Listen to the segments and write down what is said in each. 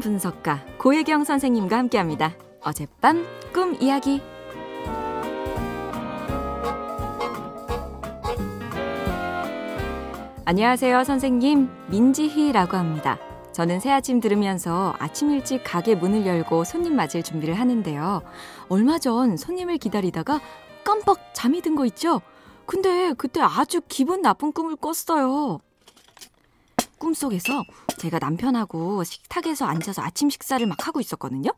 분석가 고혜경 선생님과 함께합니다. 어젯밤 꿈 이야기. 안녕하세요, 선생님. 민지희라고 합니다. 저는 새 아침 들으면서 아침 일찍 가게 문을 열고 손님 맞을 준비를 하는데요. 얼마 전 손님을 기다리다가 깜빡 잠이 든 거 있죠? 근데 그때 아주 기분 나쁜 꿈을 꿨어요. 꿈속에서 제가 남편하고 식탁에서 앉아서 아침 식사를 막 하고 있었거든요.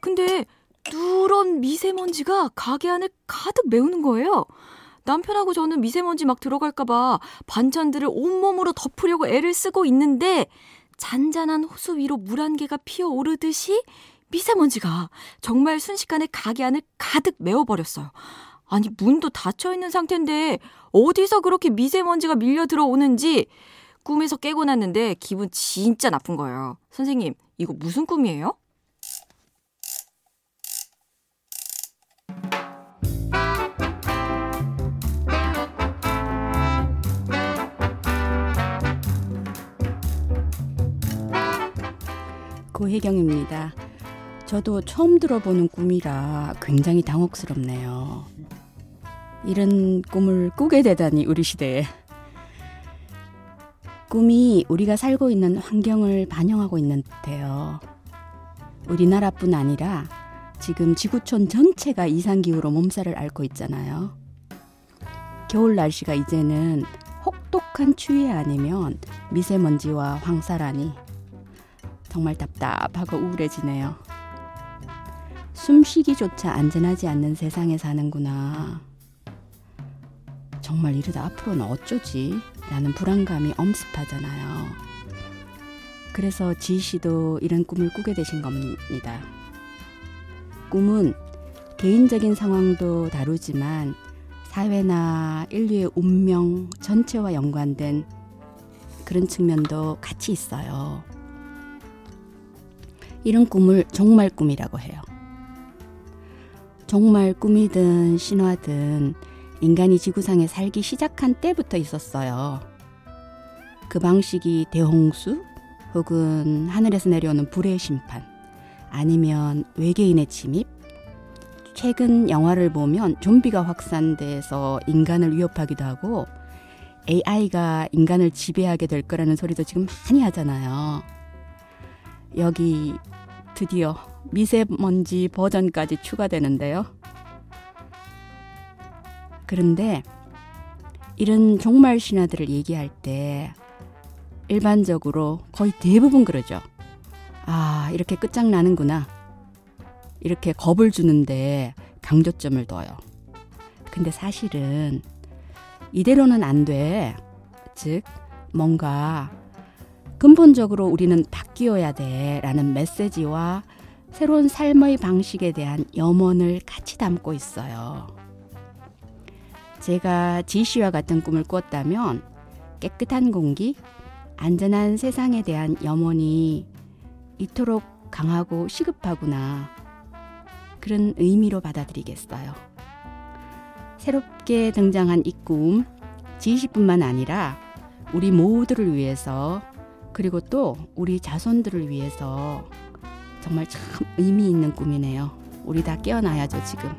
근데 누런 미세먼지가 가게 안을 가득 메우는 거예요. 남편하고 저는 미세먼지 막 들어갈까봐 반찬들을 온몸으로 덮으려고 애를 쓰고 있는데 잔잔한 호수 위로 물 한 개가 피어 오르듯이 미세먼지가 정말 순식간에 가게 안을 가득 메워버렸어요. 아니, 문도 닫혀 있는 상태인데 어디서 그렇게 미세먼지가 밀려 들어오는지 꿈에서 깨고 났는데 기분 진짜 나쁜 거예요. 선생님, 이거 무슨 꿈이에요? 고혜경입니다. 저도 처음 들어보는 꿈이라 굉장히 당혹스럽네요. 이런 꿈을 꾸게 되다니 우리 시대에. 꿈이 우리가 살고 있는 환경을 반영하고 있는 듯해요. 우리나라뿐 아니라 지금 지구촌 전체가 이상기후로 몸살을 앓고 있잖아요. 겨울 날씨가 이제는 혹독한 추위 아니면 미세먼지와 황사라니 정말 답답하고 우울해지네요. 숨쉬기조차 안전하지 않는 세상에 사는구나. 정말 이러다 앞으로는 어쩌지? 라는 불안감이 엄습하잖아요. 그래서 지희 씨도 이런 꿈을 꾸게 되신 겁니다. 꿈은 개인적인 상황도 다루지만 사회나 인류의 운명 전체와 연관된 그런 측면도 같이 있어요. 이런 꿈을 정말 꿈이라고 해요. 정말 꿈이든 신화든 인간이 지구상에 살기 시작한 때부터 있었어요. 그 방식이 대홍수 혹은 하늘에서 내려오는 불의 심판 아니면 외계인의 침입 최근 영화를 보면 좀비가 확산돼서 인간을 위협하기도 하고 AI가 인간을 지배하게 될 거라는 소리도 지금 많이 하잖아요. 여기 드디어 미세먼지 버전까지 추가되는데요. 그런데 이런 종말 신화들을 얘기할 때 일반적으로 거의 대부분 그러죠. 아, 이렇게 끝장나는구나. 이렇게 겁을 주는데 강조점을 둬요. 근데 사실은 이대로는 안 돼. 즉, 뭔가 근본적으로 우리는 바뀌어야 돼. 라는 메시지와 새로운 삶의 방식에 대한 염원을 같이 담고 있어요. 제가 지시와 같은 꿈을 꿨다면 깨끗한 공기, 안전한 세상에 대한 염원이 이토록 강하고 시급하구나. 그런 의미로 받아들이겠어요. 새롭게 등장한 이 꿈, 지시뿐만 아니라 우리 모두를 위해서 그리고 또 우리 자손들을 위해서 정말 참 의미 있는 꿈이네요. 우리 다 깨어나야죠, 지금.